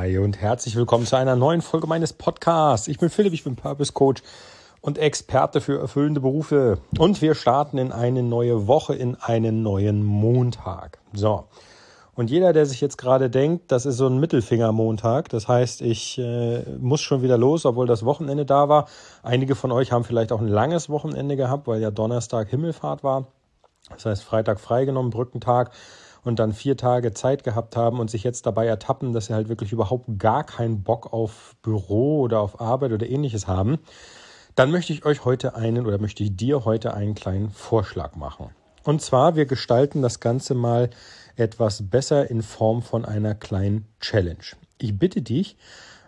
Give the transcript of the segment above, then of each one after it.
Hi und herzlich willkommen zu einer neuen Folge meines Podcasts. Ich bin Philipp, ich bin Purpose Coach und Experte für erfüllende Berufe. Und wir starten in eine neue Woche, in einen neuen Montag. So. Und jeder, der sich jetzt gerade denkt, das ist so ein Mittelfingermontag, das heißt, ich äh, muss schon wieder los, obwohl das Wochenende da war. Einige von euch haben vielleicht auch ein langes Wochenende gehabt, weil ja Donnerstag Himmelfahrt war. Das heißt, Freitag freigenommen, Brückentag und dann vier Tage Zeit gehabt haben und sich jetzt dabei ertappen, dass sie halt wirklich überhaupt gar keinen Bock auf Büro oder auf Arbeit oder ähnliches haben, dann möchte ich euch heute einen oder möchte ich dir heute einen kleinen Vorschlag machen. Und zwar, wir gestalten das Ganze mal etwas besser in Form von einer kleinen Challenge. Ich bitte dich,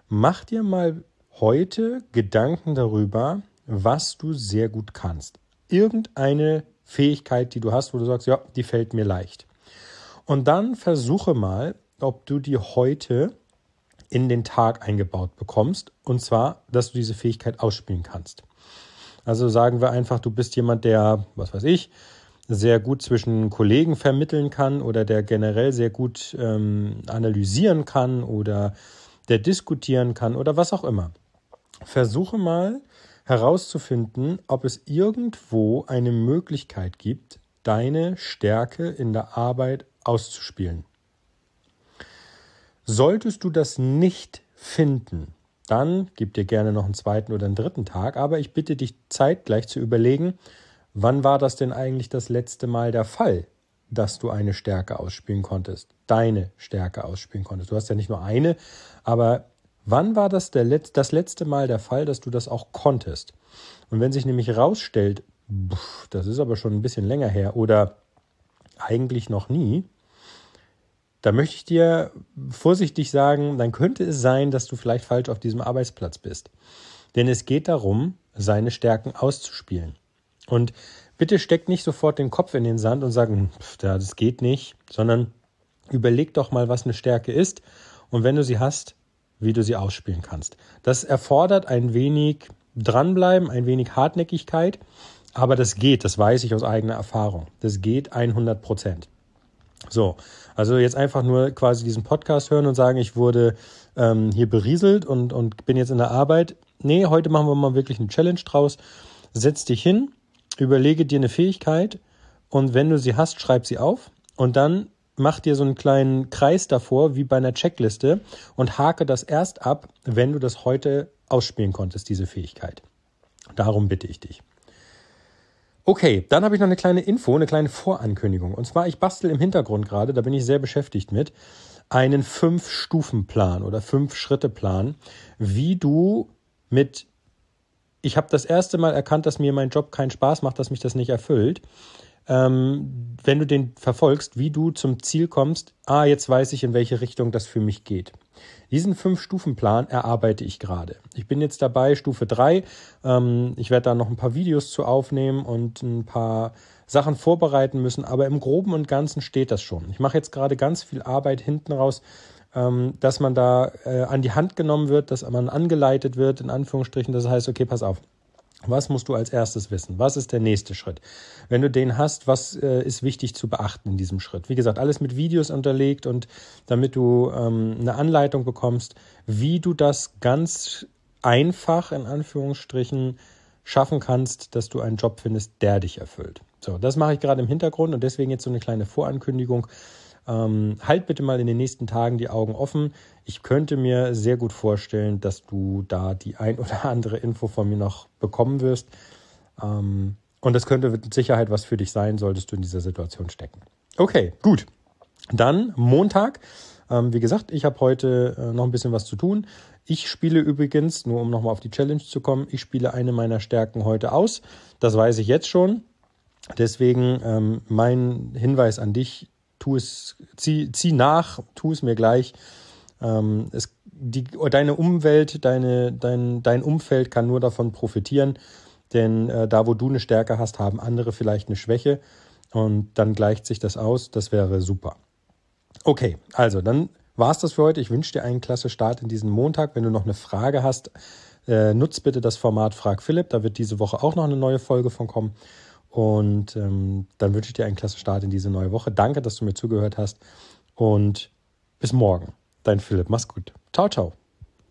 mach dir mal heute Gedanken darüber, was du sehr gut kannst. Irgendeine Fähigkeit, die du hast, wo du sagst, ja, die fällt mir leicht. Und dann versuche mal, ob du die heute in den Tag eingebaut bekommst. Und zwar, dass du diese Fähigkeit ausspielen kannst. Also sagen wir einfach, du bist jemand, der, was weiß ich, sehr gut zwischen Kollegen vermitteln kann oder der generell sehr gut ähm, analysieren kann oder der diskutieren kann oder was auch immer. Versuche mal herauszufinden, ob es irgendwo eine Möglichkeit gibt, deine Stärke in der Arbeit auszuspielen. Solltest du das nicht finden, dann gib dir gerne noch einen zweiten oder einen dritten Tag, aber ich bitte dich zeitgleich zu überlegen, wann war das denn eigentlich das letzte Mal der Fall, dass du eine Stärke ausspielen konntest, deine Stärke ausspielen konntest. Du hast ja nicht nur eine, aber wann war das der Letz das letzte Mal der Fall, dass du das auch konntest? Und wenn sich nämlich herausstellt, das ist aber schon ein bisschen länger her oder eigentlich noch nie, da möchte ich dir vorsichtig sagen, dann könnte es sein, dass du vielleicht falsch auf diesem Arbeitsplatz bist. Denn es geht darum, seine Stärken auszuspielen. Und bitte steck nicht sofort den Kopf in den Sand und sagen, das geht nicht, sondern überleg doch mal, was eine Stärke ist und wenn du sie hast, wie du sie ausspielen kannst. Das erfordert ein wenig dranbleiben, ein wenig Hartnäckigkeit, aber das geht, das weiß ich aus eigener Erfahrung. Das geht 100 Prozent. So, also jetzt einfach nur quasi diesen Podcast hören und sagen, ich wurde ähm, hier berieselt und, und bin jetzt in der Arbeit. Nee, heute machen wir mal wirklich eine Challenge draus. Setz dich hin, überlege dir eine Fähigkeit und wenn du sie hast, schreib sie auf und dann mach dir so einen kleinen Kreis davor, wie bei einer Checkliste und hake das erst ab, wenn du das heute ausspielen konntest, diese Fähigkeit. Darum bitte ich dich. Okay, dann habe ich noch eine kleine Info, eine kleine Vorankündigung. Und zwar, ich bastel im Hintergrund gerade, da bin ich sehr beschäftigt mit, einen Fünf-Stufen-Plan oder Fünf-Schritte-Plan, wie du mit ich habe das erste Mal erkannt, dass mir mein Job keinen Spaß macht, dass mich das nicht erfüllt ähm, wenn du den verfolgst, wie du zum Ziel kommst, ah, jetzt weiß ich, in welche Richtung das für mich geht. Diesen Fünf-Stufen-Plan erarbeite ich gerade. Ich bin jetzt dabei, Stufe 3. Ähm, ich werde da noch ein paar Videos zu aufnehmen und ein paar Sachen vorbereiten müssen, aber im Groben und Ganzen steht das schon. Ich mache jetzt gerade ganz viel Arbeit hinten raus, ähm, dass man da äh, an die Hand genommen wird, dass man angeleitet wird, in Anführungsstrichen. Das heißt, okay, pass auf was musst du als erstes wissen? Was ist der nächste Schritt? Wenn du den hast, was äh, ist wichtig zu beachten in diesem Schritt? Wie gesagt, alles mit Videos unterlegt und damit du ähm, eine Anleitung bekommst, wie du das ganz einfach in Anführungsstrichen schaffen kannst, dass du einen Job findest, der dich erfüllt. So, das mache ich gerade im Hintergrund und deswegen jetzt so eine kleine Vorankündigung. Ähm, halt bitte mal in den nächsten Tagen die Augen offen. Ich könnte mir sehr gut vorstellen, dass du da die ein oder andere Info von mir noch bekommen wirst. Ähm, und das könnte mit Sicherheit was für dich sein, solltest du in dieser Situation stecken. Okay, gut. Dann Montag. Ähm, wie gesagt, ich habe heute äh, noch ein bisschen was zu tun. Ich spiele übrigens, nur um nochmal auf die Challenge zu kommen, ich spiele eine meiner Stärken heute aus. Das weiß ich jetzt schon. Deswegen ähm, mein Hinweis an dich, tu es, zieh, zieh nach, tu es mir gleich. Ähm, es, die, deine Umwelt, deine, dein, dein Umfeld kann nur davon profitieren, denn äh, da, wo du eine Stärke hast, haben andere vielleicht eine Schwäche und dann gleicht sich das aus. Das wäre super. Okay, also dann war es das für heute. Ich wünsche dir einen klasse Start in diesen Montag. Wenn du noch eine Frage hast, äh, nutz bitte das Format Frag Philipp. Da wird diese Woche auch noch eine neue Folge von kommen. Und ähm, dann wünsche ich dir einen klasse Start in diese neue Woche. Danke, dass du mir zugehört hast und bis morgen. Dein Philipp, mach's gut. Ciao, ciao.